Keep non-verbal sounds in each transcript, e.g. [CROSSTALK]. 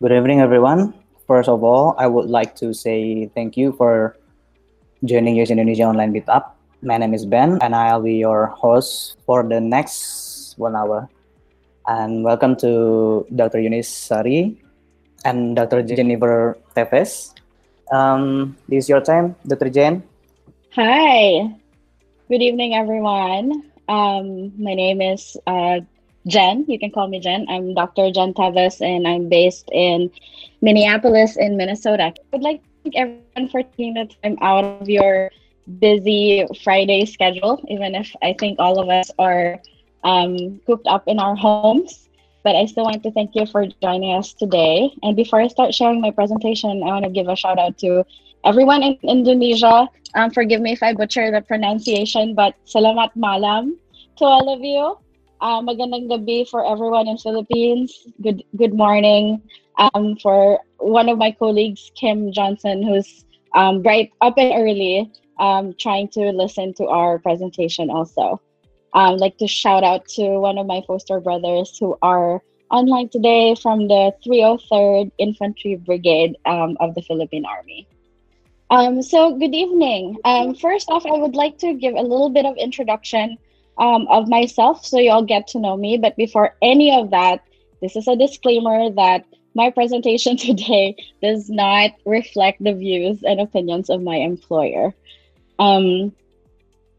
Good evening, everyone. First of all, I would like to say thank you for joining UX Indonesia Online Meetup. My name is Ben, and I'll be your host for the next one hour. And welcome to Dr. Eunice Sari and Dr. Jennifer Teves. Um, this is your time, Dr. Jen. Hi. Good evening, everyone. Um, my name is uh, Jen. You can call me Jen. I'm Dr. Jen Teves, and I'm based in Minneapolis, in Minnesota. I would like to thank everyone for taking the time out of your busy Friday schedule, even if I think all of us are um, cooped up in our homes. But I still want to thank you for joining us today. And before I start sharing my presentation, I want to give a shout out to everyone in Indonesia. Um, forgive me if I butcher the pronunciation, but salamat malam to all of you. Um, magandang gabi for everyone in Philippines. Good good morning um, for one of my colleagues, Kim Johnson, who's um, up and early, um, trying to listen to our presentation also. I'd like to shout out to one of my foster brothers who are online today from the 303rd Infantry Brigade um, of the Philippine Army. Um, so good evening. Um, first off, I would like to give a little bit of introduction um, of myself so you all get to know me. But before any of that, this is a disclaimer that my presentation [LAUGHS] today does not reflect the views and opinions of my employer. Um,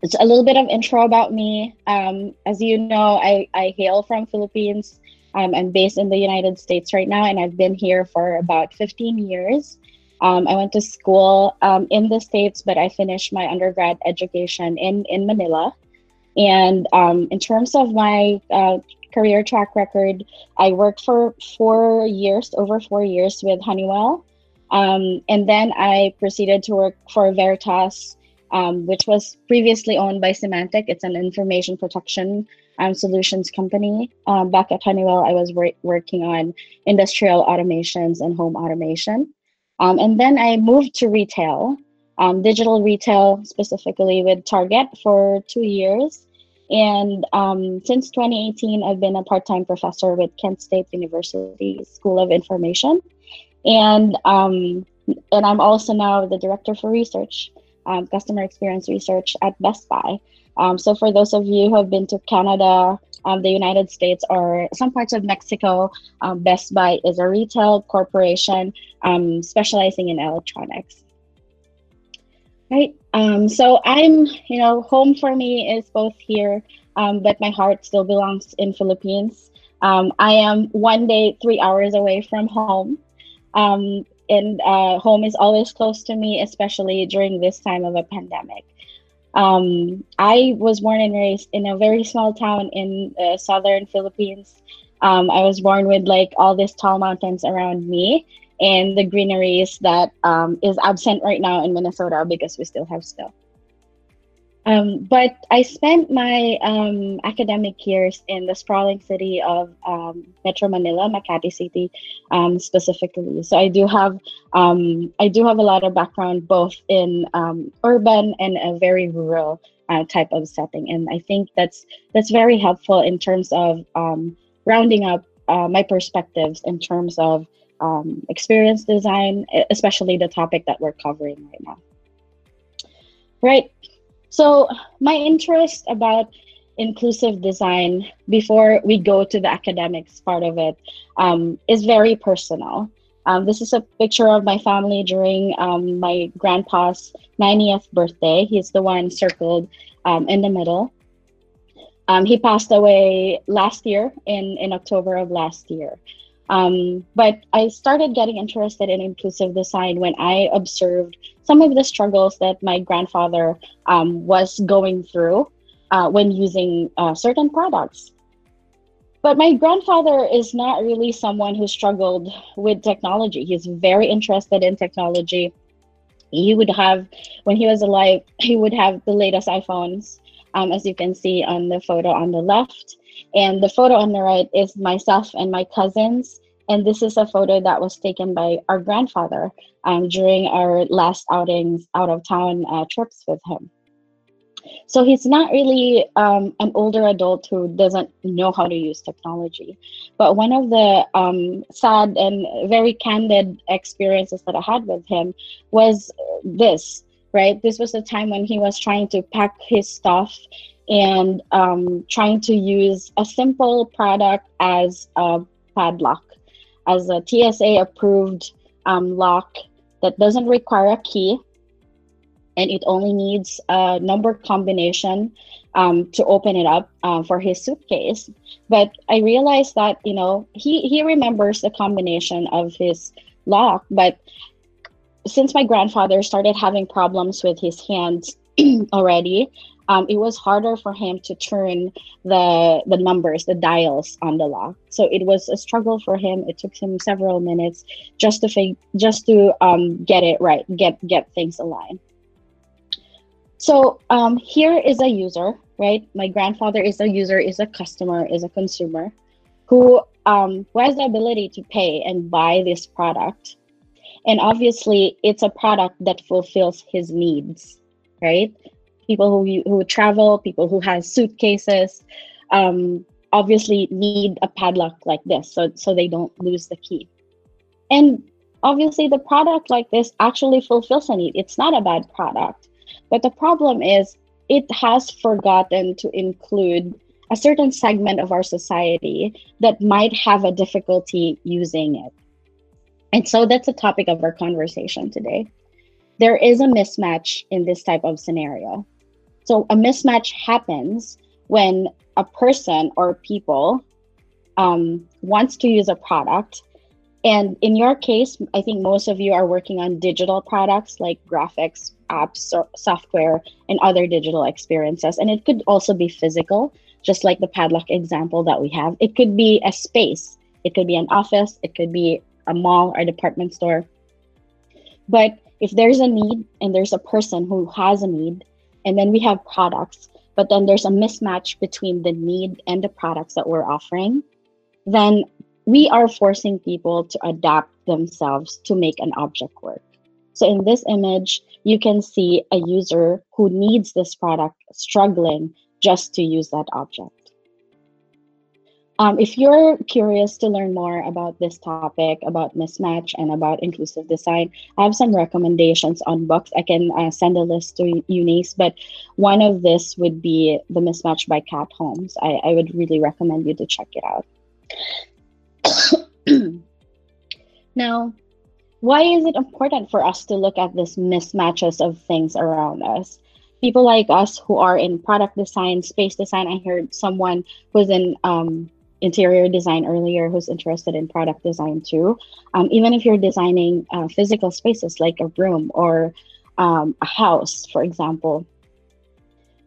it's a little bit of intro about me. Um, as you know, I, I hail from Philippines. Um, I'm based in the United States right now, and I've been here for about 15 years. Um, I went to school um, in the States, but I finished my undergrad education in, in Manila. And um, in terms of my uh, career track record, I worked for four years, over four years with Honeywell. Um, and then I proceeded to work for Veritas um, which was previously owned by Symantec. It's an information protection um, solutions company. Um, back at Honeywell, I was wor- working on industrial automations and home automation. Um, and then I moved to retail, um, digital retail specifically with Target for two years. And um, since 2018, I've been a part time professor with Kent State University School of Information. And, and I'm also now the director for research um, customer experience research at Best Buy. Um, so for those of you who have been to Canada, um, the United States, or some parts of Mexico, um, Best Buy is a retail corporation um, specializing in electronics. Right. Um, so I'm, you know, home for me is both here, but my heart still belongs in Philippines. I am one day three hours away from home. Um, and uh, home is always close to me, especially during this time of a pandemic. Um, I was born and raised in a very small town in uh, southern Philippines. Um, I was born with like all these tall mountains around me and the greeneries that um, is absent right now in Minnesota because we still have snow. Um, but I spent my um, academic years in the sprawling city of um, Metro Manila, Makati City, um, specifically. So I do have um, I do have a lot of background both in um, urban and a very rural uh, type of setting, and I think that's that's very helpful in terms of rounding up uh, my perspectives in terms of experience design, especially the topic that we're covering right now. Right. So, my interest about inclusive design before we go to the academics part of it um, is very personal. Um, this is a picture of my family during um, my grandpa's 90th birthday. He's the one circled um, in the middle. Um, he passed away last year in, in October of last year. Um, but I started getting interested in inclusive design when I observed some of the struggles that my grandfather um, was going through uh, when using uh, certain products. But my grandfather is not really someone who struggled with technology. He's very interested in technology. He would have, when he was alive, [LAUGHS] he would have the latest iPhones, um, as you can see on the photo on the left. And the photo on the right is myself and my cousins and this is a photo that was taken by our grandfather um, during our last outings out of town uh, trips with him. So he's not really um, an older adult who doesn't know how to use technology. But one of the um, sad and very candid experiences that I had with him was this, right? This was the time when he was trying to pack his stuff and um, trying to use a simple product as a padlock, as a TSA approved um, lock that doesn't require a key and it only needs a number combination um, to open it up uh, for his suitcase. But I realized that you know he he remembers the combination of his lock, but since my grandfather started having problems with his hands [CLEARS THROAT] already, um, it was harder for him to turn the the numbers, the dials on the lock. So it was a struggle for him. It took him several minutes just to fig- just to um, get it right, get get things aligned. So um, here is a user, right? My grandfather is a user, is a customer, is a consumer who, um, who has the ability to pay and buy this product. And obviously, it's a product that fulfills his needs, right? People who, who travel, people who have suitcases, um, obviously need a padlock like this so, so they don't lose the key. And obviously, the product like this actually fulfills a need. It's not a bad product but the problem is, it has forgotten to include a certain segment of our society that might have a difficulty using it. And so that's the topic of our conversation today. There is a mismatch in this type of scenario. So a mismatch happens when a person or people um, wants to use a product and in your case, I think most of you are working on digital products like graphics, apps, software, and other digital experiences. And it could also be physical, just like the padlock example that we have. It could be a space, it could be an office, it could be a mall or department store. But if there's a need and there's a person who has a need, and then we have products, but then there's a mismatch between the need and the products that we're offering, then we are forcing people to adapt themselves to make an object work. So in this image, you can see a user who needs this product struggling just to use that object. Um, if you're curious to learn more about this topic, about mismatch and about inclusive design, I have some recommendations on books. I can uh, send a list to Eunice, but one of this would be The Mismatch by Kat Holmes. I, I would really recommend you to check it out. [CLEARS THROAT] now, why is it important for us to look at these mismatches of things around us? People like us who are in product design, space design, I heard someone who's in um, interior design earlier who's interested in product design too. Um, even if you're designing uh, physical spaces like a room or um, a house, for example,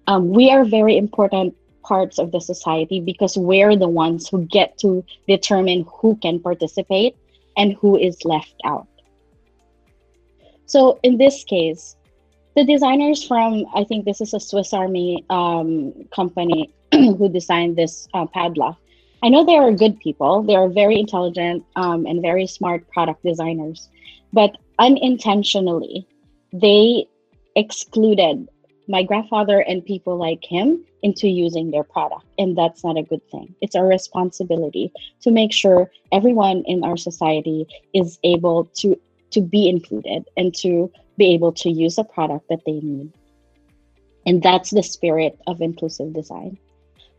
um, we are very important parts of the society because we're the ones who get to determine who can participate and who is left out. So in this case, the designers from I think this is a Swiss Army um, company [CLEARS THROAT] who designed this uh, padlock. I know they are good people. They are very intelligent um, and very smart product designers, but unintentionally, they excluded my grandfather and people like him into using their product. And that's not a good thing. It's our responsibility to make sure everyone in our society is able to, to be included and to be able to use a product that they need. And that's the spirit of inclusive design.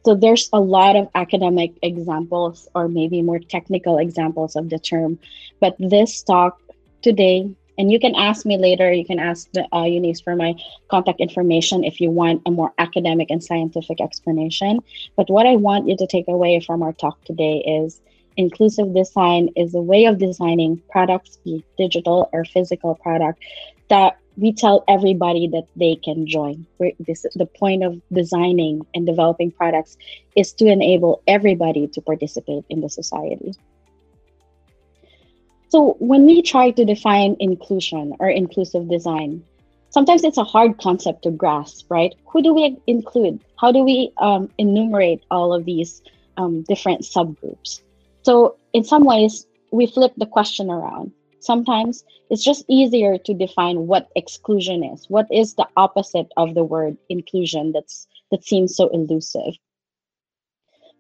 So there's a lot of academic examples or maybe more technical examples of the term, but this talk today and you can ask me later. You can ask the, uh, for my contact information if you want a more academic and scientific explanation. But what I want you to take away from our talk today is inclusive design is a way of designing products, be digital or physical product, that we tell everybody that they can join. This, the point of designing and developing products is to enable everybody to participate in the society. So when we try to define inclusion or inclusive design, sometimes it's a hard concept to grasp, right? Who do we include? How do we um, enumerate all of these um, different subgroups? So in some ways, we flip the question around. Sometimes it's just easier to define what exclusion is. What is the opposite of the word inclusion that's that seems so elusive?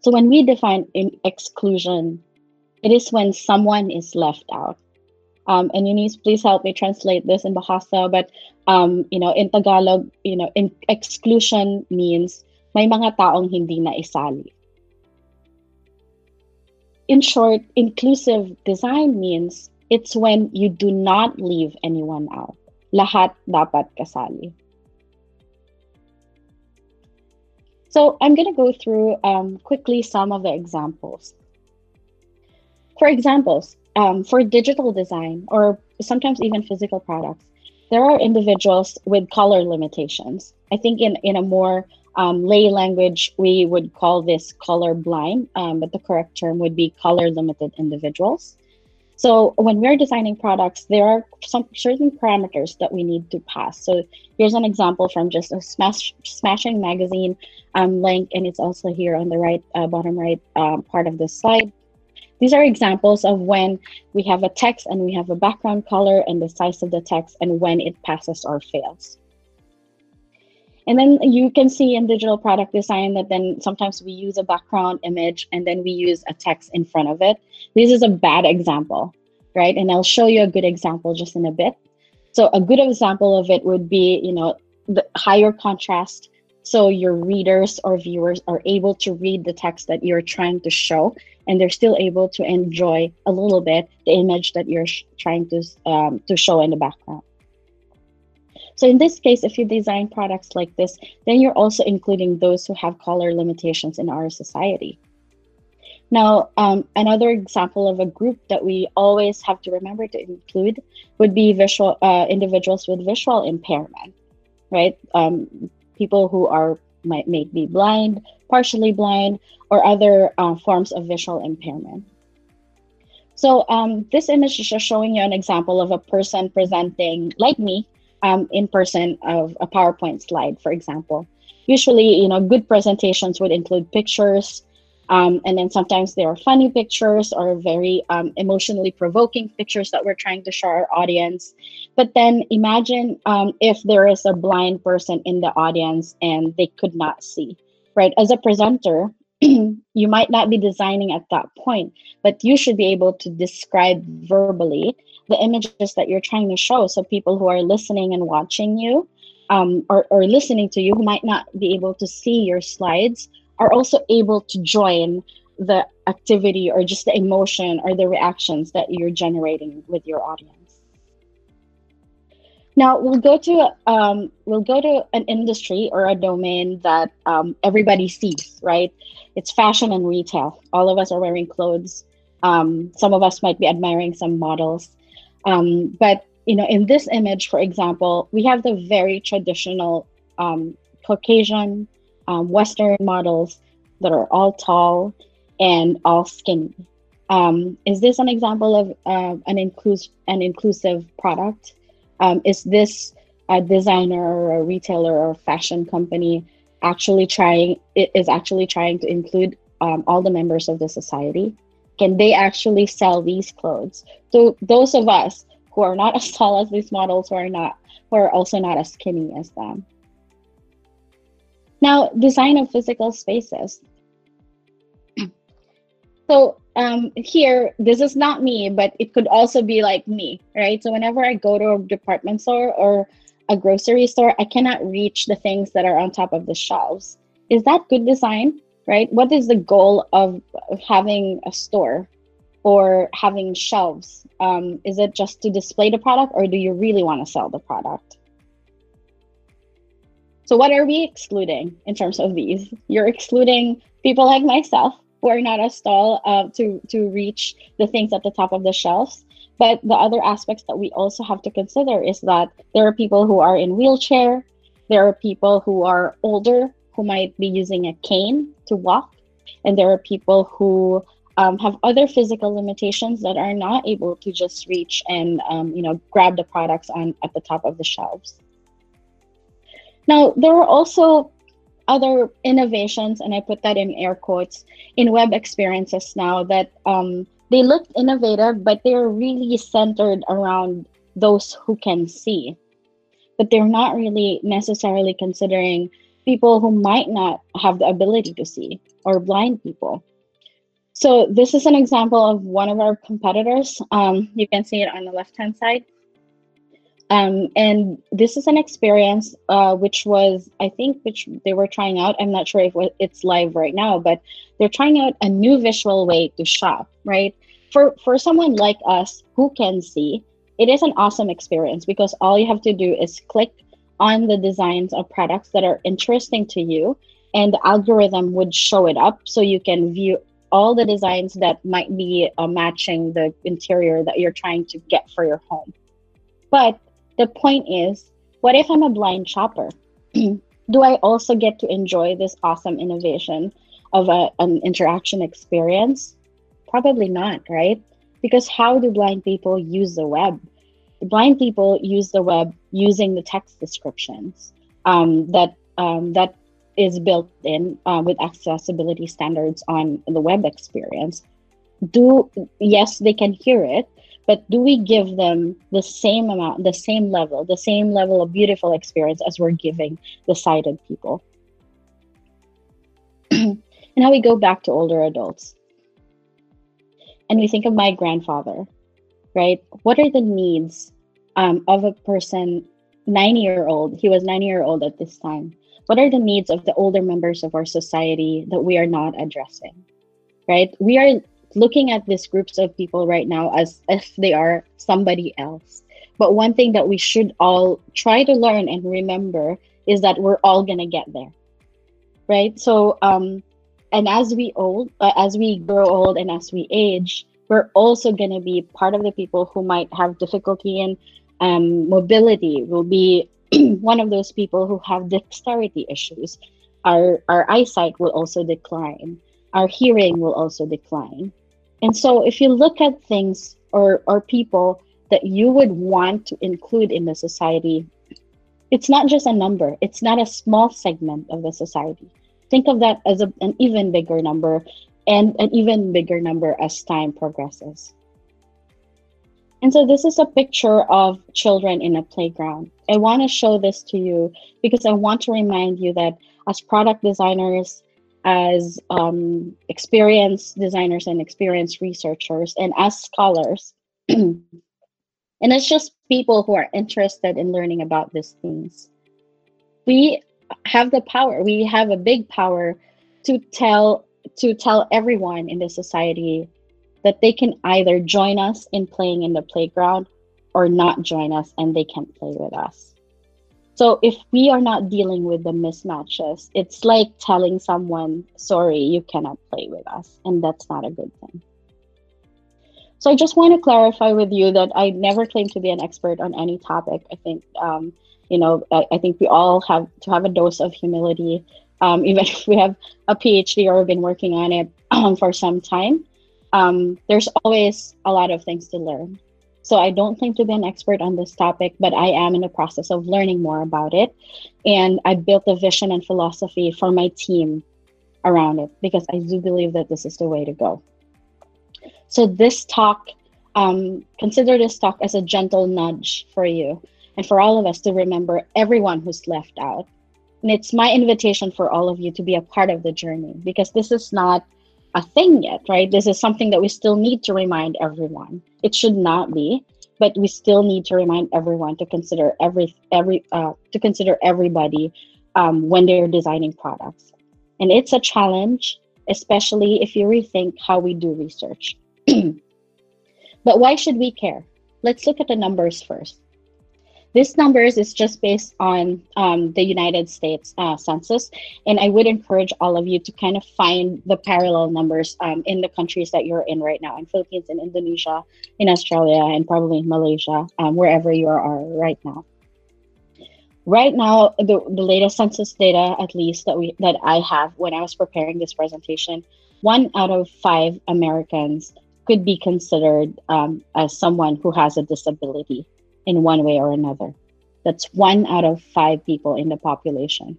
So when we define in exclusion, it is when someone is left out. Um, and Eunice, please help me translate this in Bahasa. But um, you know, in Tagalog, you know, in exclusion means may mga taong hindi na isali. In short, inclusive design means it's when you do not leave anyone out. Lahat dapat kasali. So I'm going to go through um, quickly some of the examples. For examples, um, for digital design or sometimes even physical products, there are individuals with color limitations. I think in, in a more um, lay language, we would call this color blind, um, but the correct term would be color limited individuals. So when we're designing products, there are some certain parameters that we need to pass. So here's an example from just a Smash Smashing magazine um, link, and it's also here on the right uh, bottom right um, part of the slide. These are examples of when we have a text and we have a background color and the size of the text and when it passes or fails. And then you can see in digital product design that then sometimes we use a background image and then we use a text in front of it. This is a bad example, right? And I'll show you a good example just in a bit. So a good example of it would be, you know, the higher contrast so your readers or viewers are able to read the text that you're trying to show and they're still able to enjoy a little bit the image that you're trying to um, to show in the background so in this case if you design products like this then you're also including those who have color limitations in our society now um, another example of a group that we always have to remember to include would be visual uh, individuals with visual impairment right um, people who are might may be blind, partially blind, or other uh, forms of visual impairment. So um, this image is just showing you an example of a person presenting, like me, um, in person of a PowerPoint slide, for example. Usually, you know, good presentations would include pictures, um, and then sometimes there are funny pictures or very um, emotionally provoking pictures that we're trying to show our audience. But then imagine um, if there is a blind person in the audience and they could not see, right? As a presenter, [CLEARS THROAT] you might not be designing at that point, but you should be able to describe verbally the images that you're trying to show. So people who are listening and watching you um, or, or listening to you who might not be able to see your slides are also able to join the activity or just the emotion or the reactions that you're generating with your audience. Now we'll go to um, we'll go to an industry or a domain that um, everybody sees, right? It's fashion and retail. All of us are wearing clothes. Um, some of us might be admiring some models, um, but you know, in this image, for example, we have the very traditional um, Caucasian um, Western models that are all tall and all skinny. Um, is this an example of uh, an, inclus- an inclusive product? Um, is this a designer or a retailer or a fashion company actually trying is actually trying to include um, all the members of the society? Can they actually sell these clothes? So those of us who are not [LAUGHS] as tall as these models, who are not, who are also not as skinny as them. Now, design of physical spaces. [CLEARS THROAT] so um, here, this is not me, but it could also be like me, right? So whenever I go to a department store or a grocery store, I cannot reach the things that are on top of the shelves. Is that good design, right? What is the goal of, having a store or having shelves? Um, is it just to display the product or do you really want to sell the product? So what are we excluding in terms of these? You're excluding people like myself who are not as tall uh, to to reach the things at the top of the shelves. But the other aspects that we also have to consider is that there are people who are in wheelchair, there are people who are older who might be using a cane to walk, and there are people who um, have other physical limitations that are not able to just reach and um, you know grab the products on at the top of the shelves. Now, there are also other innovations, and I put that in air quotes, in web experiences now that um, they look innovative, but they're really centered around those who can see. But they're not really necessarily considering people who might not have the ability to see or blind people. So this is an example of one of our competitors. Um, you can see it on the left-hand side. Um, and this is an experience uh, which was, I think, which they were trying out. I'm not sure if it's live right now, but they're trying out a new visual way to shop, right? For for someone like us who can see, it is an awesome experience because all you have to do is click on the designs of products that are interesting to you, and the algorithm would show it up so you can view all the designs that might be uh, matching the interior that you're trying to get for your home. But the point is, what if I'm a blind shopper? [CLEARS THROAT] Do I also get to enjoy this awesome innovation of a, an interaction experience? Probably not, right? Because how do blind people use the web? Blind people use the web using the text descriptions um, that um, that is built in uh, with accessibility standards on the web experience. Do yes, they can hear it, but do we give them the same amount the same level the same level of beautiful experience as we're giving the sighted people? [CLEARS THROAT] And now we go back to older adults. And we think of my grandfather right? What are the needs um, of a person 90 year old he was 90 year old at this time what are the needs of the older members of our society that we are not addressing right we are looking at these groups of people right now as if they are somebody else. But one thing that we should all try to learn and remember is that we're all gonna get there, right? So, um, and as we old, uh, as we grow old, and as we age, we're also gonna be part of the people who might have difficulty in um, mobility. Will be [CLEARS THROAT] one of those people who have dexterity issues. Our our eyesight will also decline. Our hearing will also decline. And so if you look at things or, or people that you would want to include in the society, it's not just a number, it's not a small segment of the society. Think of that as a, an even bigger number and an even bigger number as time progresses. And so this is a picture of children in a playground. I want to show this to you because I want to remind you that as product designers, as um, experienced designers and experienced researchers and as scholars [CLEARS THROAT] and as just people who are interested in learning about these things we have the power we have a big power to tell to tell everyone in the society that they can either join us in playing in the playground or not join us and they can't play with us so if we are not dealing with the mismatches, it's like telling someone, sorry, you cannot play with us. And that's not a good thing. So I just want to clarify with you that I never claim to be an expert on any topic. I think, um, you know, I, I, think we all have to have a dose of humility, um, [LAUGHS] even if we have a PhD or have been working on it um, [CLEARS THROAT] for some time. Um, there's always a lot of things to learn. So I don't claim to be an expert on this topic, but I am in the process of learning more about it. And I built a vision and philosophy for my team around it because I do believe that this is the way to go. So this talk, um, consider this talk as a gentle nudge for you and for all of us to remember everyone who's left out. And it's my invitation for all of you to be a part of the journey because this is not a thing yet, right? This is something that we still need to remind everyone. It should not be, but we still need to remind everyone to consider every every uh, to consider everybody um, when they're designing products. And it's a challenge, especially if you rethink how we do research. [CLEARS THROAT] but why should we care? Let's look at the numbers first. This numbers is just based on um, the United States uh, Census, and I would encourage all of you to kind of find the parallel numbers um, in the countries that you're in right now, in Philippines, in Indonesia, in Australia, and probably in Malaysia, um, wherever you are right now. Right now, the, the latest census data, at least that we that I have when I was preparing this presentation, one out of five Americans could be considered um, as someone who has a disability in one way or another. That's one out of five people in the population.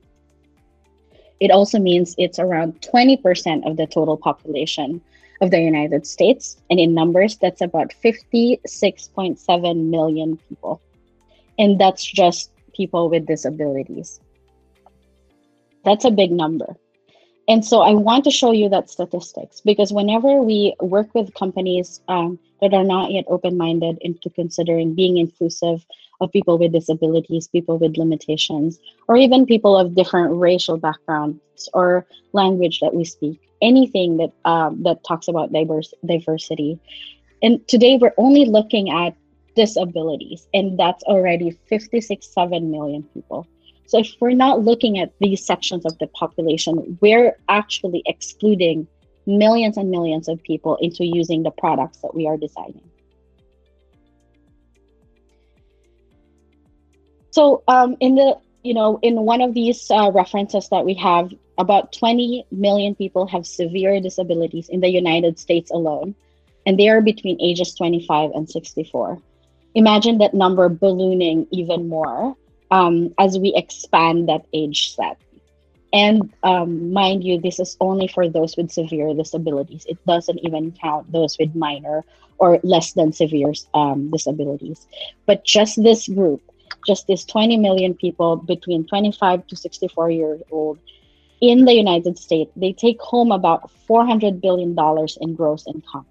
It also means it's around 20% of the total population of the United States. And in numbers, that's about 56.7 million people. And that's just people with disabilities. That's a big number. And so I want to show you that statistics because whenever we work with companies um, that are not yet open minded into considering being inclusive of people with disabilities, people with limitations, or even people of different racial backgrounds or language that we speak, anything that um, that talks about diverse diversity. And today we're only looking at disabilities, and that's already 56, 7 million people. So if we're not looking at these sections of the population, we're actually excluding millions and millions of people into using the products that we are designing. So um, in the you know in one of these uh, references that we have, about 20 million people have severe disabilities in the United States alone, and they are between ages 25 and 64. Imagine that number ballooning even more um, as we expand that age set. And um, mind you, this is only for those with severe disabilities. It doesn't even count those with minor or less than severe um, disabilities. But just this group, just these 20 million people between 25 to 64 years old in the United States, they take home about $400 billion in gross income.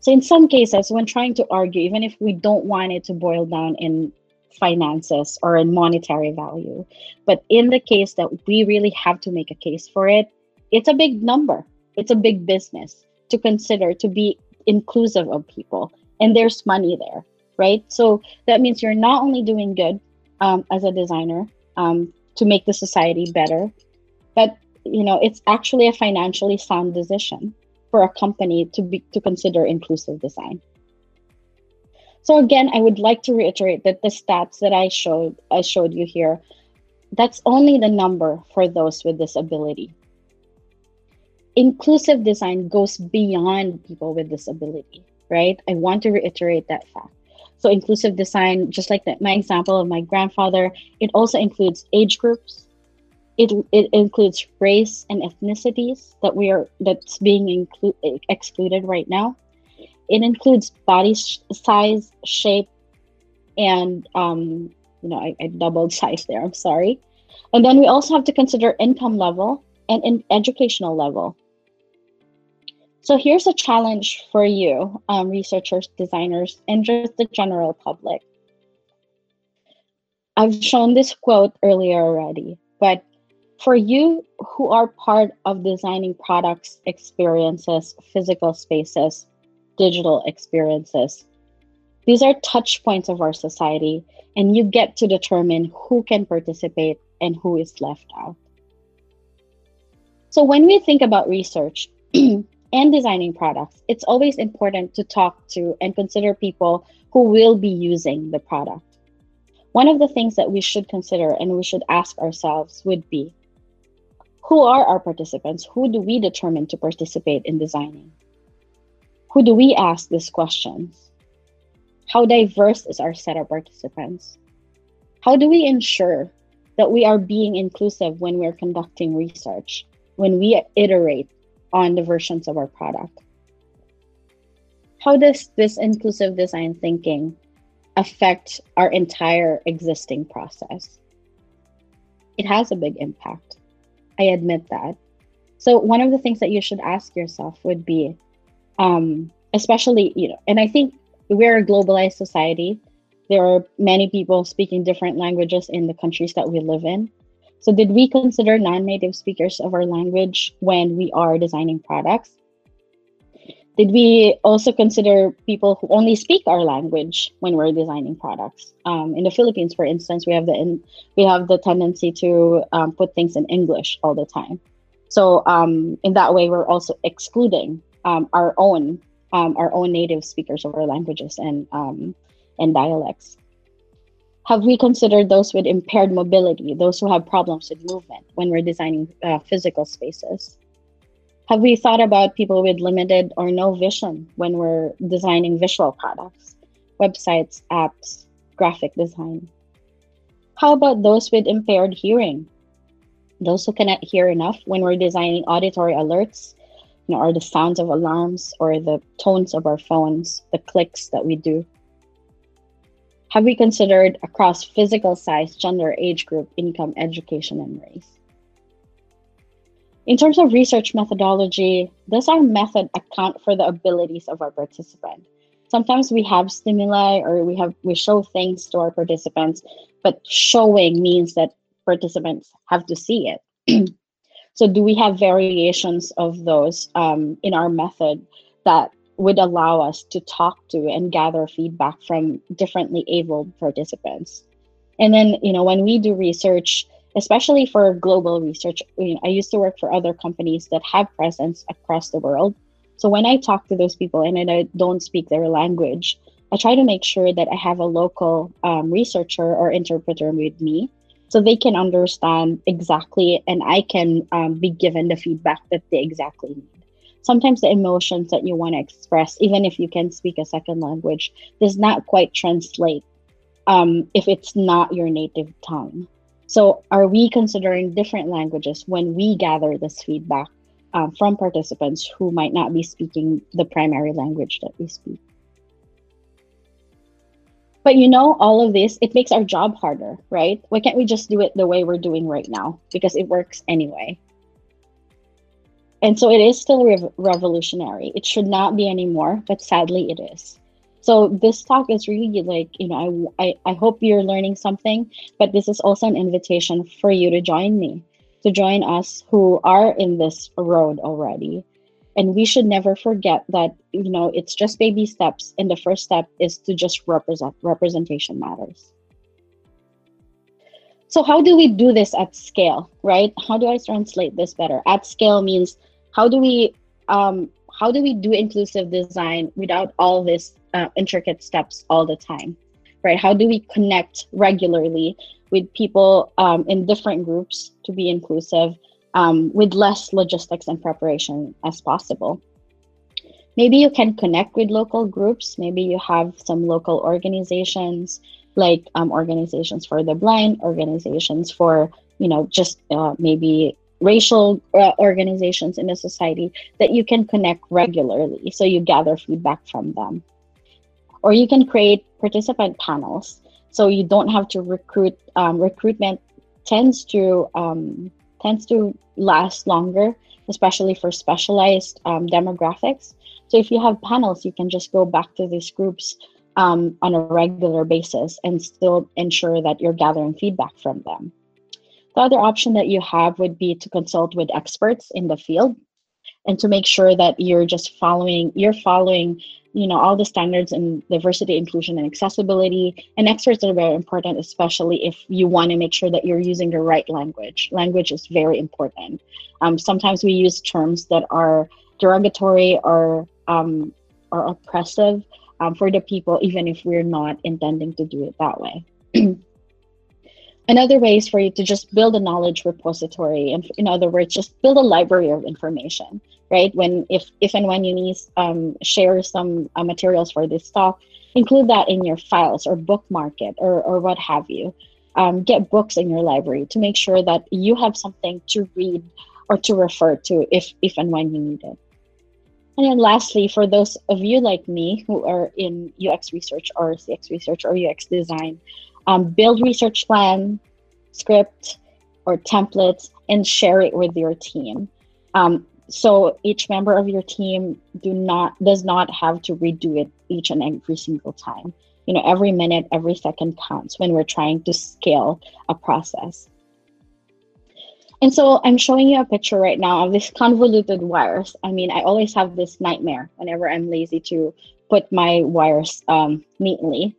So, in some cases, when trying to argue, even if we don't want it to boil down in finances or in monetary value. But in the case that we really have to make a case for it, it's a big number. It's a big business to consider to be inclusive of people. And there's money there, right? So that means you're not only doing good um, as a designer um, to make the society better, but you know it's actually a financially sound decision for a company to be to consider inclusive design. So again, I would like to reiterate that the stats that I showed I showed you here, that's only the number for those with disability. Inclusive design goes beyond people with disability, right? I want to reiterate that fact. So inclusive design, just like my example of my grandfather, it also includes age groups. It, it includes race and ethnicities that we are that's being excluded right now it includes body size, shape, and um, you know, I, I doubled [LAUGHS] size there. I'm sorry. And then we also have to consider income level and in educational level. So here's a challenge for you, um, researchers, designers, and just the general public. I've shown this quote earlier already, but for you who are part of designing products, experiences, physical spaces, digital experiences. These are touch points of our society, and you get to determine who can participate and who is left out. So, when we think about research [CLEARS THROAT] and designing products, it's always important to talk to and consider people who will be using the product. One of the things that we should consider and we should ask ourselves would be who are our participants? Who do we determine to participate in designing? Who do we ask these questions? How diverse is our set of participants? How do we ensure that we are being inclusive when we're conducting research, when we iterate on the versions of our product? How does this inclusive design thinking affect our entire existing process? It has a big impact. I admit that. So, one of the things that you should ask yourself would be um, especially you know and i think we're a globalized society. There are many people speaking different languages in the countries that we live in. So did we consider non-native speakers of our language when we are designing products? Did we also consider people who only speak our language when we're designing products? Um, in the philippines for instance we have the in, we have the tendency to um, put things in english all the time. So um, in that way we're also excluding um, our own um, our own native speakers of our languages and um, and dialects. Have we considered those with impaired mobility, those who have problems with movement when we're designing uh, physical spaces? Have we thought about people with limited or no vision when we're designing visual products, websites, apps, graphic design? How about those with impaired hearing? Those who cannot hear enough when we're designing auditory alerts you know, are the sounds of alarms or the tones of our phones, the clicks that we do? Have we considered across physical size, gender, age group, income, education, and race? In terms of research methodology, does our method account for the abilities of our participant? Sometimes we have stimuli or we have we show things to our participants, but showing means that participants have to see it. [CLEARS THROAT] so do we have variations of those um, in our method that would allow us to talk to and gather feedback from differently abled participants? And then, you know, when we do research, especially for global research. You know, I used to work for other companies that have presence across the world. So when I talk to those people and I don't speak their language, I try to make sure that I have a local um, researcher or interpreter with me so they can understand exactly and I can um, be given the feedback that they exactly need. Sometimes the emotions that you want to express, even if you can speak a second language, does not quite translate um, if it's not your native tongue. So, are we considering different languages when we gather this feedback um, from participants who might not be speaking the primary language that we speak? But you know, all of this, it makes our job harder, right? Why can't we just do it the way we're doing right now? Because it works anyway. And so it is still rev- revolutionary. It should not be anymore, but sadly it is. So this talk is really like, you know, I, I, I hope you're learning something, but this is also an invitation for you to join me, to join us who are in this road already. And we should never forget that, you know, it's just baby steps. And the first step is to just represent, representation matters. So how do we do this at scale, right? How do I translate this better? At scale means how do we um, how do we do inclusive design without all this uh, intricate steps all the time right how do we connect regularly with people um, in different groups to be inclusive um, with less logistics and preparation as possible. Maybe you can connect with local groups. Maybe you have some local organizations like um, organizations for the blind organizations for you know just uh, maybe racial uh, organizations in a society that you can connect regularly so you gather feedback from them. Or you can create participant panels so you don't have to recruit um, recruitment tends to um, tends to last longer especially for specialized um, demographics. So if you have panels you can just go back to these groups um, on a regular basis and still ensure that you're gathering feedback from them. The other option that you have would be to consult with experts in the field and to make sure that you're just following you're following you know all the standards in diversity inclusion and accessibility. And experts are very important especially if you want to make sure that you're using the right language. Language is very important. Um, sometimes we use terms that are derogatory or um, or oppressive um, for the people even if we're not intending to do it that way. [CLEARS THROAT] Another way is for you to just build a knowledge repository. And in other words just build a library of information right? When if if and when you need um, share some uh, materials for this talk include that in your files or bookmark it or, or what have you. Um, get books in your library to make sure that you have something to read or to refer to if if and when you need it. And then lastly for those of you like me who are in ux research or cx research or ux design um, build research plan, script, or templates, and share it with your team. Um, so each member of your team do not does not have to redo it each and every single time. You know, every minute, every second counts when we're trying to scale a process. And so I'm showing you a picture right now of this [LAUGHS] convoluted wires. I mean, I always have this nightmare whenever I'm lazy to put my wires um, neatly.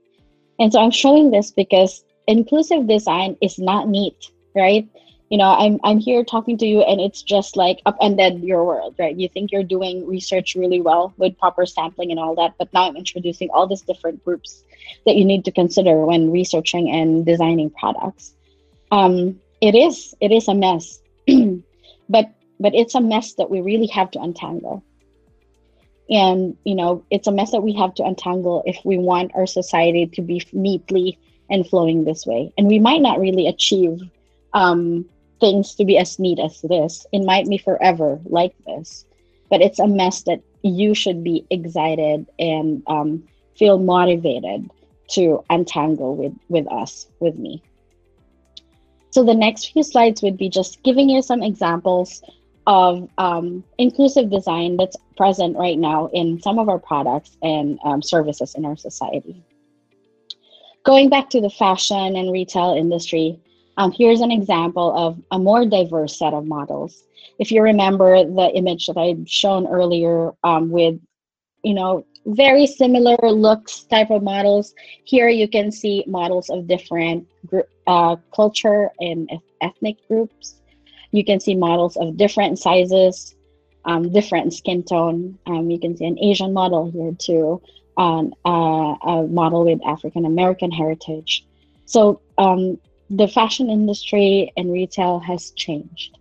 And so I'm showing this because inclusive design is not neat, right? You know, I'm I'm here talking to you and it's just like upended your world, right? You think you're doing research really well with proper sampling and all that, but now I'm introducing all these different groups that you need to consider when researching and designing products. Um, it is it is a mess, [CLEARS THROAT] but but it's a mess that we really have to untangle and you know it's a mess that we have to untangle if we want our society to be neatly and flowing this way and we might not really achieve um, things to be as neat as this it might be forever like this but it's a mess that you should be excited and um, feel motivated to untangle with with us with me so the next few slides would be just giving you some examples of um, inclusive design that's present right now in some of our products and um, services in our society. Going back to the fashion and retail industry, um, here's an example of a more diverse set of models. If you remember the image that I'd shown earlier um, with, you know, very similar looks type of models, here you can see models of different uh, culture and ethnic groups. You can see models of different sizes, um, different skin tone. Um, you can see an Asian model here too, uh, a model with African American heritage. So um, the fashion industry and retail has changed.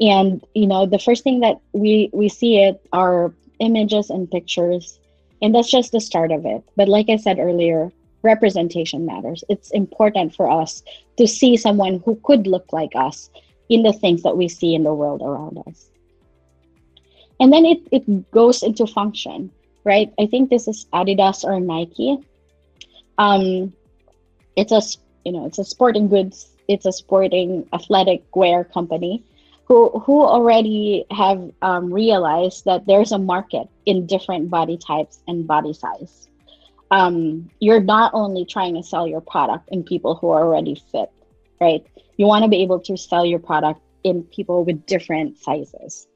And you know, the first thing that we we see it are images and pictures, and that's just the start of it. But like I said earlier, representation matters. It's important for us to see someone who could look like us in the things that we see in the world around us. And then it, it goes into function, right? I think this is Adidas or Nike. Um, it's a you know it's a sporting goods, it's a sporting athletic wear company who who already have um, realized that there's a market in different body types and body size. Um, you're not only trying to sell your product in people who are already fit, right? You want to be able to sell your product in people with different sizes.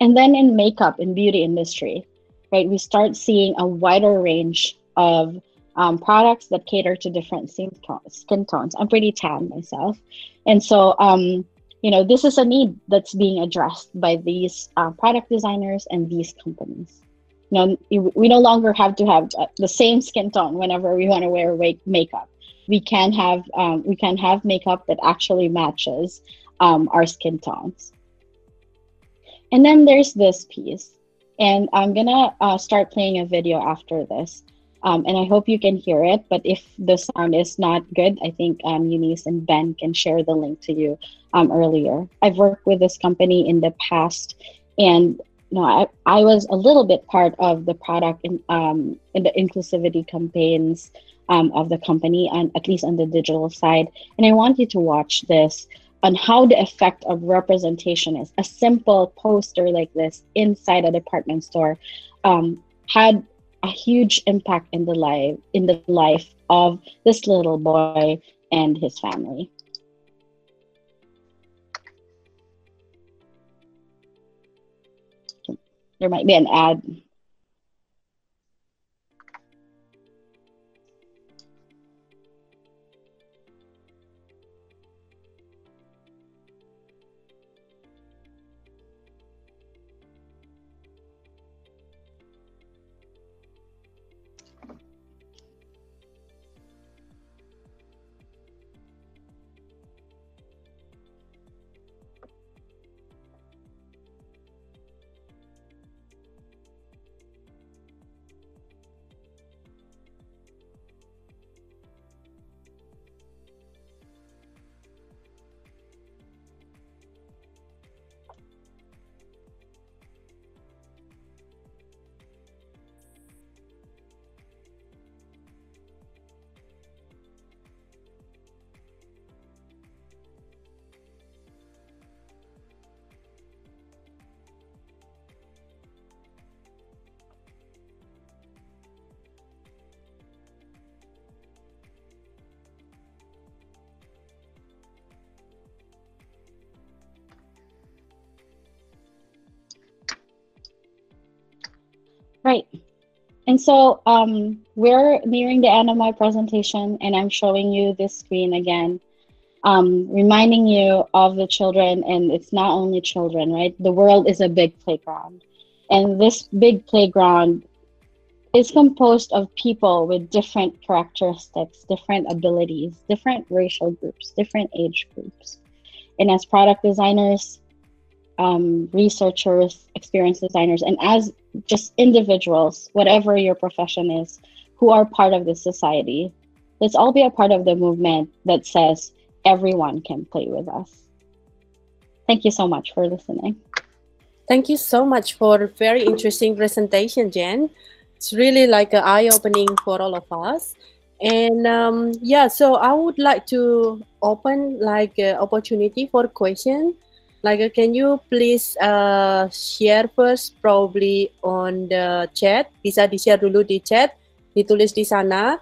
And then in makeup in beauty industry, right, we start seeing a wider range of um, products that cater to different skin tones. I'm pretty tan myself, and so um, you know this is a need that's being addressed by these uh, product designers and these companies. You know, we no longer have to have uh, the same skin tone whenever we want to wear makeup we can have um, we can have makeup that actually matches um, our skin tones. And then there's this piece, and I'm gonna uh, start playing a video after this. Um, and I hope you can hear it. But if the sound is not good, I think um, Eunice and Ben can share the link to you um, earlier. I've worked with this company in the past, and you know, I, I was a little bit part of the product in, um, in the inclusivity campaigns um, of the company, and at least on the digital side. And I want you to watch this on how the effect of representation is. A simple poster like this inside a department store um, had a huge impact in the life in the life of this little boy and his family. There might be an ad Right. And so um, we're nearing the end of my presentation, and I'm showing you this screen again, um, reminding you of the children. And it's not only children, right? The world is a big playground. And this big playground is composed of people with different characteristics, different abilities, different racial groups, different age groups. And as product designers, um, researchers, experience designers, and as just individuals, whatever your profession is, who are part of this society, let's all be a part of the movement that says everyone can play with us. Thank you so much for listening. Thank you so much for a very interesting presentation, Jen. It's really like an eye-opening for all of us. And um, yeah, so I would like to open like opportunity for question. Like, uh, can you please uh, share first probably on the chat? Bisa di-share dulu di chat, ditulis di sana.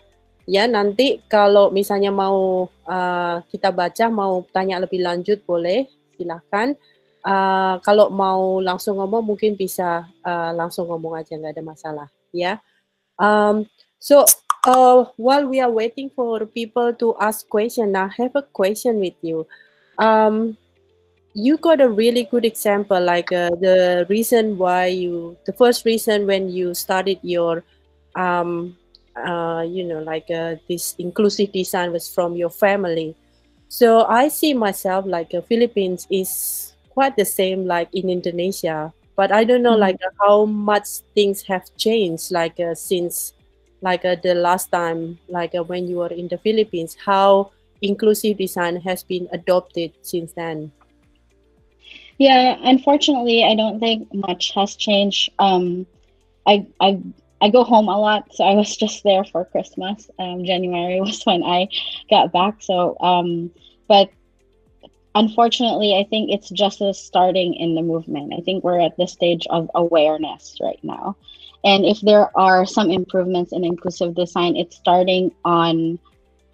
Ya, nanti kalau misalnya mau uh, kita baca, mau tanya lebih lanjut boleh, silahkan. Uh, kalau mau langsung ngomong mungkin bisa uh, langsung ngomong aja nggak ada masalah ya. Um, so uh, while we are waiting for people to ask question, I have a question with you. Um, you got a really good example, like uh, the reason why you, the first reason when you started your, um, uh, you know, like uh, this inclusive design was from your family. So I see myself like uh, Philippines is quite the same like in Indonesia. But I don't know mm-hmm. like how much things have changed like uh, since like uh, the last time like uh, when you were in the Philippines. How inclusive design has been adopted since then. Yeah, unfortunately, I don't think much has changed. Um, I I I go home a lot, so I was [LAUGHS] just there for Christmas. Um, January [LAUGHS] was when I got back. So, um, but unfortunately, I think it's just a starting in the movement. I think we're at the stage of awareness right now. And if there are some improvements in inclusive design, it's starting on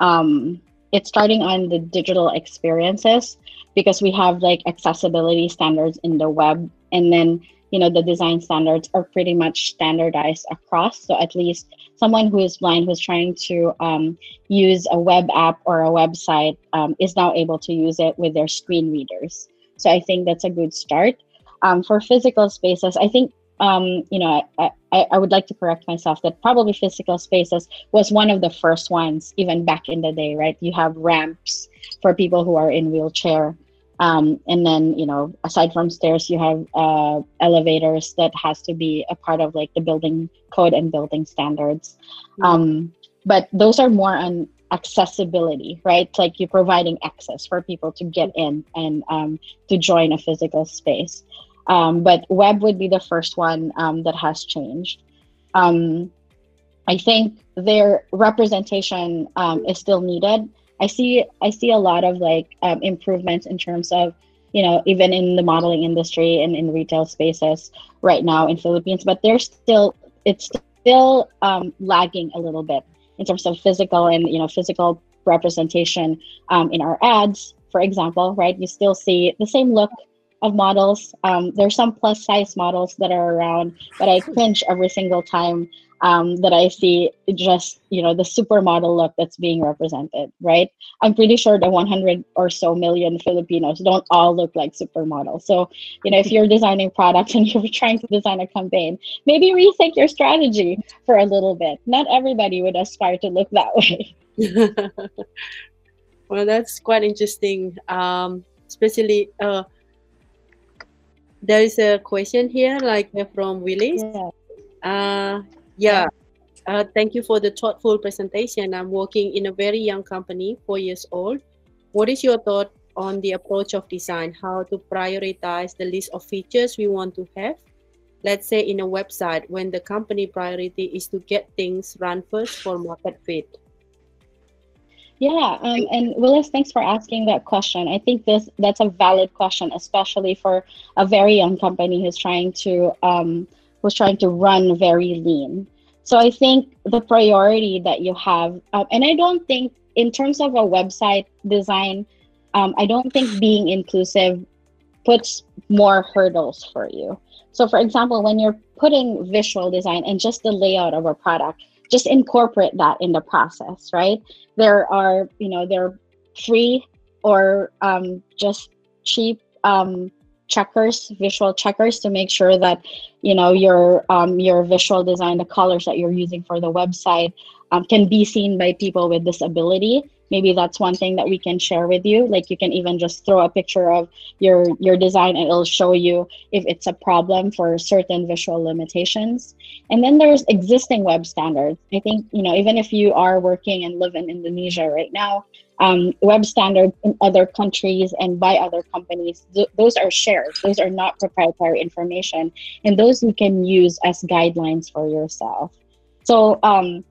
um, it's starting on the digital experiences because we have like accessibility standards in the web. And then you know the design standards are pretty much standardized across. So at least someone who is blind who's trying to um, use a web app or a website um, is now able to use it with their screen readers. So i think that's a good start. Um, for physical spaces i think um, you know I, I, I would like to correct myself that probably physical spaces was one of the first ones even back in the day right you have ramps for people who are in wheelchair um, and then, you know, aside from stairs, you have uh, elevators that has to be a part of like the building code and building standards. Mm-hmm. Um, but those are more on accessibility, right? Like you're providing access for people to get in and um, to join a physical space. Um, but web would be the first one um, that has changed. Um, I think their representation um, is still needed I see I see a lot of like um, improvements in terms of you know even in the modeling industry and in retail spaces right now in Philippines, but there's still it's still um, lagging a little bit in terms of physical and you know physical representation in our ads, for example. Right, you still see the same look of models. Um, there's some plus size models that are around, but I cringe every single time um, that I see just you know the supermodel look that's being represented, right? I'm pretty sure the 100 or so million Filipinos don't all look like supermodels. So you know if you're designing products [LAUGHS] and you're trying to design a campaign, maybe rethink your strategy for a little bit. Not everybody would aspire to look that way. [LAUGHS] [LAUGHS] well, that's quite interesting, um, especially. Uh, there is a question here, like from Willis. Yeah. Uh, yeah. Uh, thank you for the thoughtful presentation. I'm working in a very young company, four years old. What is your thought on the approach of design? How to prioritize the list of features we want to have? Let's say in a website when the company priority is to get things run first for market fit. Yeah, um, and Willis, thanks for asking that question. I think this that's a valid question, especially for a very young company who's trying to um, was trying to run very lean. So I think the priority that you have, um, and I don't think in terms of a website design, um, I don't think being inclusive puts more hurdles for you. So, for example, when you're putting visual design and just the layout of a product, just incorporate that in the process, right? There are, you know, there are free or um, just cheap um, checkers, visual checkers to make sure that you know your um, your visual design, the colors that you're using for the website um, can be seen by people with disability. Maybe that's one thing that we can share with you. Like you can even just throw a picture of your your design and it'll show you if it's a problem for certain visual limitations. And then there's existing web standards. I think you know even if you are working and live in indonesia right now um, web standards in other countries and by other companies th- those are shared. Those are not proprietary information. And those you can use as guidelines for yourself. So um,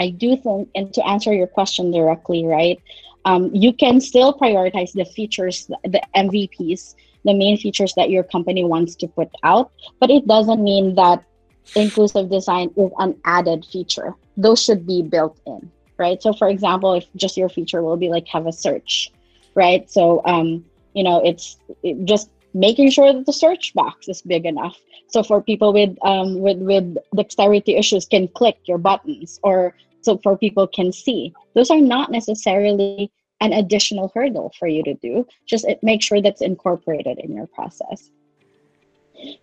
I do think, and to answer your question directly, right, um, you can still prioritize the features, the MVPs, the main features that your company wants to put out, but it doesn't mean that inclusive design is an added feature. Those should be built in, right? So, for example, if just your feature will be like have a search, right? So, um, you know, it's it just making sure that the search box is big enough so for people with um, with with dexterity issues can click your buttons or so for people can see those are not necessarily an additional hurdle for you to do just make sure that's incorporated in your process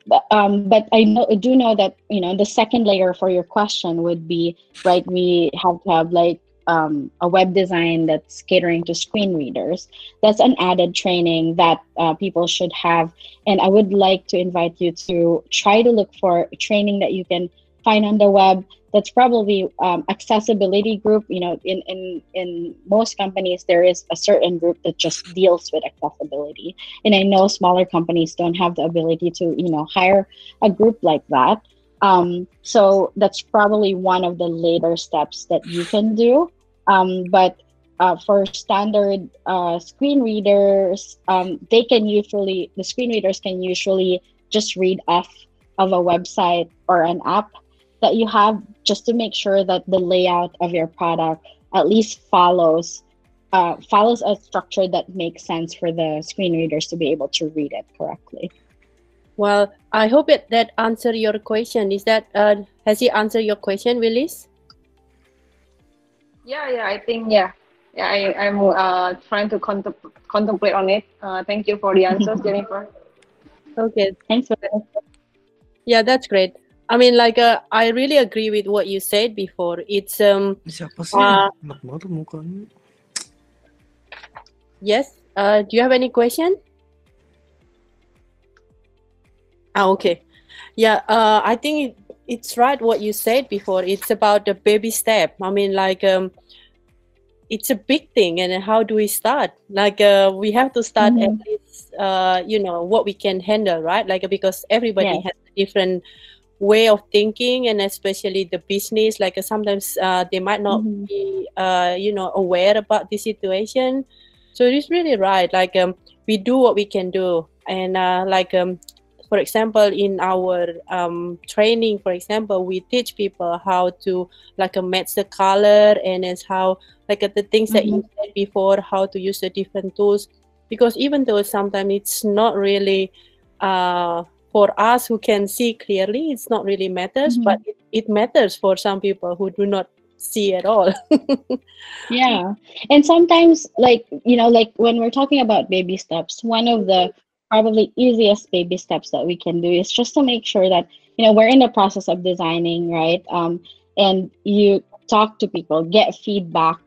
but um, but I know do know that you know the second layer for your question would be right. We have to have like um, a web design that's catering to screen readers. That's an added training that uh, people should have, and I would like to invite you to try to look for training that you can find on the web that's probably um, accessibility group you know in, in in most companies there is a certain group that just deals with accessibility. And i know smaller companies don't have the ability to you know hire a group like that. Um, so that's probably one of the later steps that you can do. Um, but uh, for standard uh, screen readers um, they can usually the screen readers can usually just read off of a website or an app that you have just to make sure that the layout of your product at least follows uh, follows a structure that makes sense for the screen readers to be able to read it correctly. Well, I hope it, that answered your question. Is that uh, has he answered your question, Willis? Yeah, yeah, I think yeah, yeah. I I'm uh, trying to contempl- contemplate on it. Uh, thank you for the answers, [LAUGHS] Jennifer. Okay, thanks for that. Yeah, that's great. I mean, like, uh, I really agree with what you said before. It's um. Siapa sih? Uh, Enak banget mukanya. Yes. Uh, do you have any question? Ah, okay. Yeah. Uh, I think it, it's right what you said before. It's about the baby step. I mean, like, um, it's a big thing, and how do we start? Like, uh, we have to start Mhm. at least, uh, you know, what we can handle, right? Like, because everybody Yes. has different way of thinking and especially the business like uh, sometimes uh, they might not Mhm. be uh, you know aware about the situation. So it is really right like um, we do what we can do. And uh, like um, for example in our um, training for example we teach people how to like uh, match the color and as how like uh, the things that you said before how to use the different tools. Because even though sometimes it's not really uh, for us who can see clearly it's not really matters Mhm. but it, it matters for some people who do not see at all. [LAUGHS] Yeah. And sometimes like you know like when we're talking about baby steps one of the probably easiest baby steps that we can do is just to make sure that you know we're in the process of designing right? Um, and you talk to people get feedback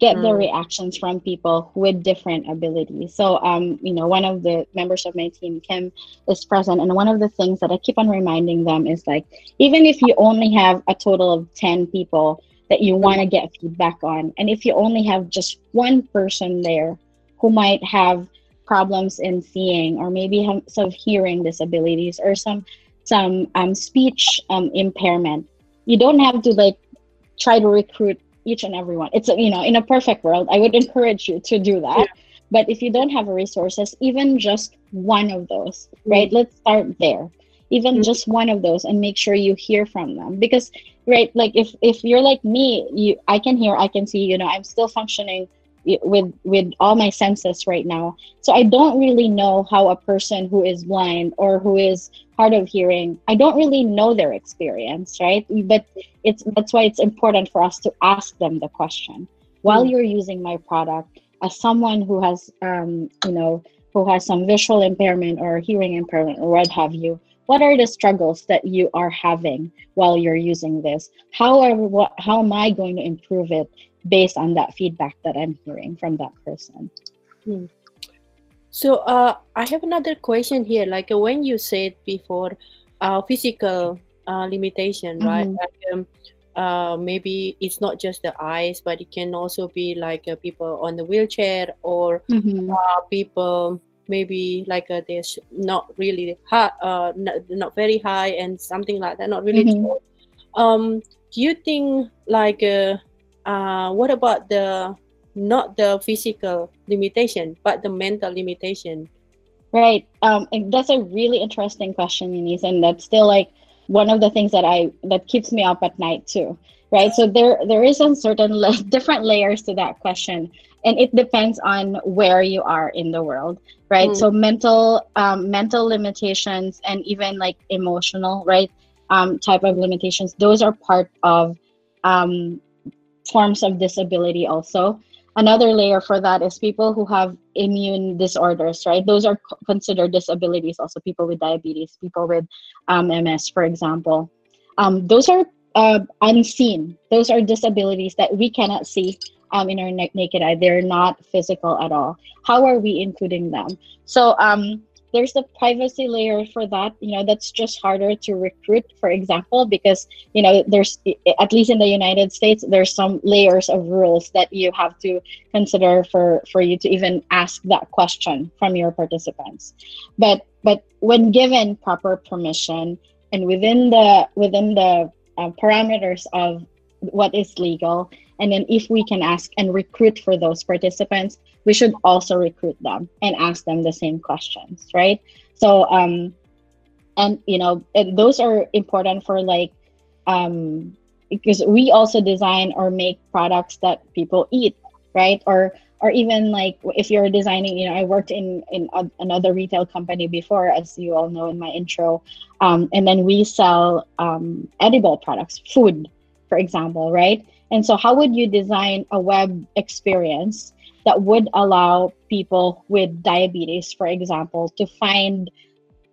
get the Mm. reactions from people with different abilities so um, you know one of the members of my team kim is present and one of the things that i keep on reminding them is like even if you only have a total of 10 people that you want to get feedback on. And if you only have just one person there who might have problems in seeing or maybe have some hearing disabilities or some some um, speech um, impairment, you don't have to like try to recruit each and everyone. It's you know in a perfect world, I would encourage you to do that. But if you don't have resources, even just one of those, right? Let's start there. Even Mm. just one of those, and make sure you hear from them because right like if if you're like me you i can hear i can see you know i'm still functioning with with all my senses right now. So i don't really know how a person who is blind or who is hard of hearing i don't really know their experience right? But it's that's why it's important for us to ask them the question. While Mm. you're using my product as someone who has um you know who has some visual impairment or hearing impairment or what have you what are the struggles that you are having while you're using this? How are what how am i going to improve it based on that feedback that I'm hearing from that person. Hmm. So uh, I have another question here. Like uh, when you said before, uh, physical uh, limitation, right? Mhm. Like um, uh, maybe it's not just the eyes, but it can also be like uh, people on the wheelchair or Mhm. uh, people maybe like uh, they're not really high, uh, not, not very high and something like that, not really Mhm. Um, do you think like uh, what about the not the physical limitation but the mental limitation? Right. Um, and that's a really interesting question, Eunice, and that's still like one of the things that I that keeps me up at night too. Right. So there there is a certain la- [LAUGHS] different layers to that question, and it depends on where you are in the world. Right. Mm. So mental um, mental limitations and even like emotional right um, type of limitations. Those are part of um, forms of disability also. Another layer for that is people who have immune disorders right? Those are considered disabilities also people with diabetes people with um, ms for example. Um, those are uh, unseen. Those are disabilities that we cannot see um, in our na- naked eye. They're not physical at all. How are we including them? So um, there's the privacy layer for that you know that's just harder to recruit for example because you know there's at least in the united states there's some layers of rules that you have to consider for for you to even ask that question from your participants. But but when given proper permission and within the within the uh, parameters of what is legal and then if we can ask and recruit for those participants we should also recruit them and ask them the same questions right? So um and you know and those are important for like um because we also design or make products that people eat right? Or or even like if you're designing you know i worked in in a, another retail company before as you all know in my intro um, and then we sell um, edible products food for example right and so how would you design a web experience that would allow people with diabetes for example to find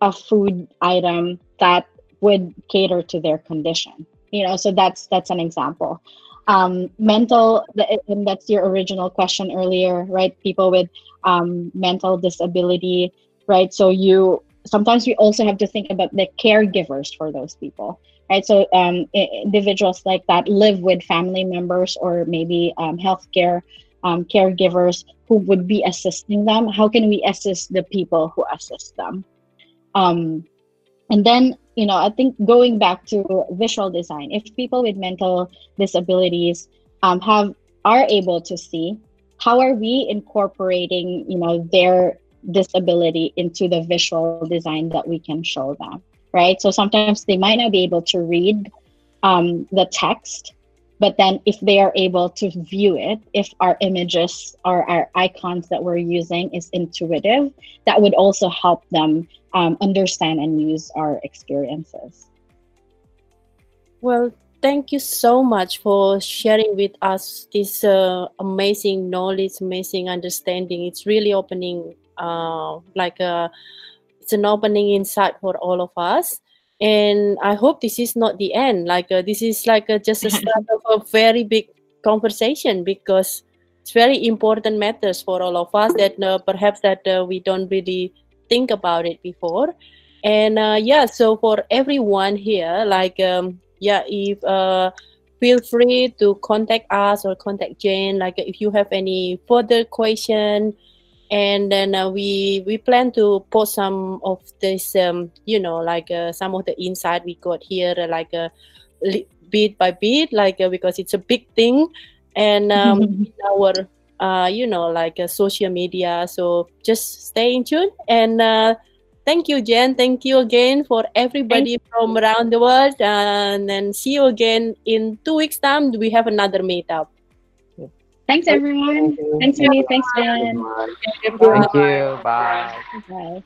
a food item that would cater to their condition? You know so that's that's an example. Um, mental and that's your original question earlier right? People with um, mental disability right? So you sometimes we also have to think about the caregivers for those people right? So um, individuals like that live with family members or maybe um, healthcare um, caregivers who would be assisting them how can we assist the people who assist them? Um, and then you know i think going back to visual design if people with mental disabilities um, have are able to see how are we incorporating you know their disability into the visual design that we can show them right? So sometimes they might not be able to read um, the text but then if they are able to view it if our images or our icons that we're using is intuitive that would also help them um, understand and use our experiences. Well thank you so much for sharing with us this uh, amazing knowledge amazing understanding. It's really opening uh, like a it's an opening insight for all of us. And i hope this is not the end. Like uh, this is like a, just a start of a very big conversation because it's very important matters for all of us that uh, perhaps that uh, we don't really think about it before. And uh, yeah so for everyone here like um, yeah if uh, feel free to contact us or contact jane. Like if you have any further question and then uh, we we plan to post some of this um, you know like uh, some of the insight we got here uh, like uh, li- bit by bit like uh, because it's a big thing. And um, [LAUGHS] in our uh, you know like uh, social media. So just stay in tune. And uh, thank you jen. Thank you again for everybody from around the world. And then see you again in two weeks time. We have another meetup thanks everyone thanks Vinny. thanks Jen. Thank you. Bye. bye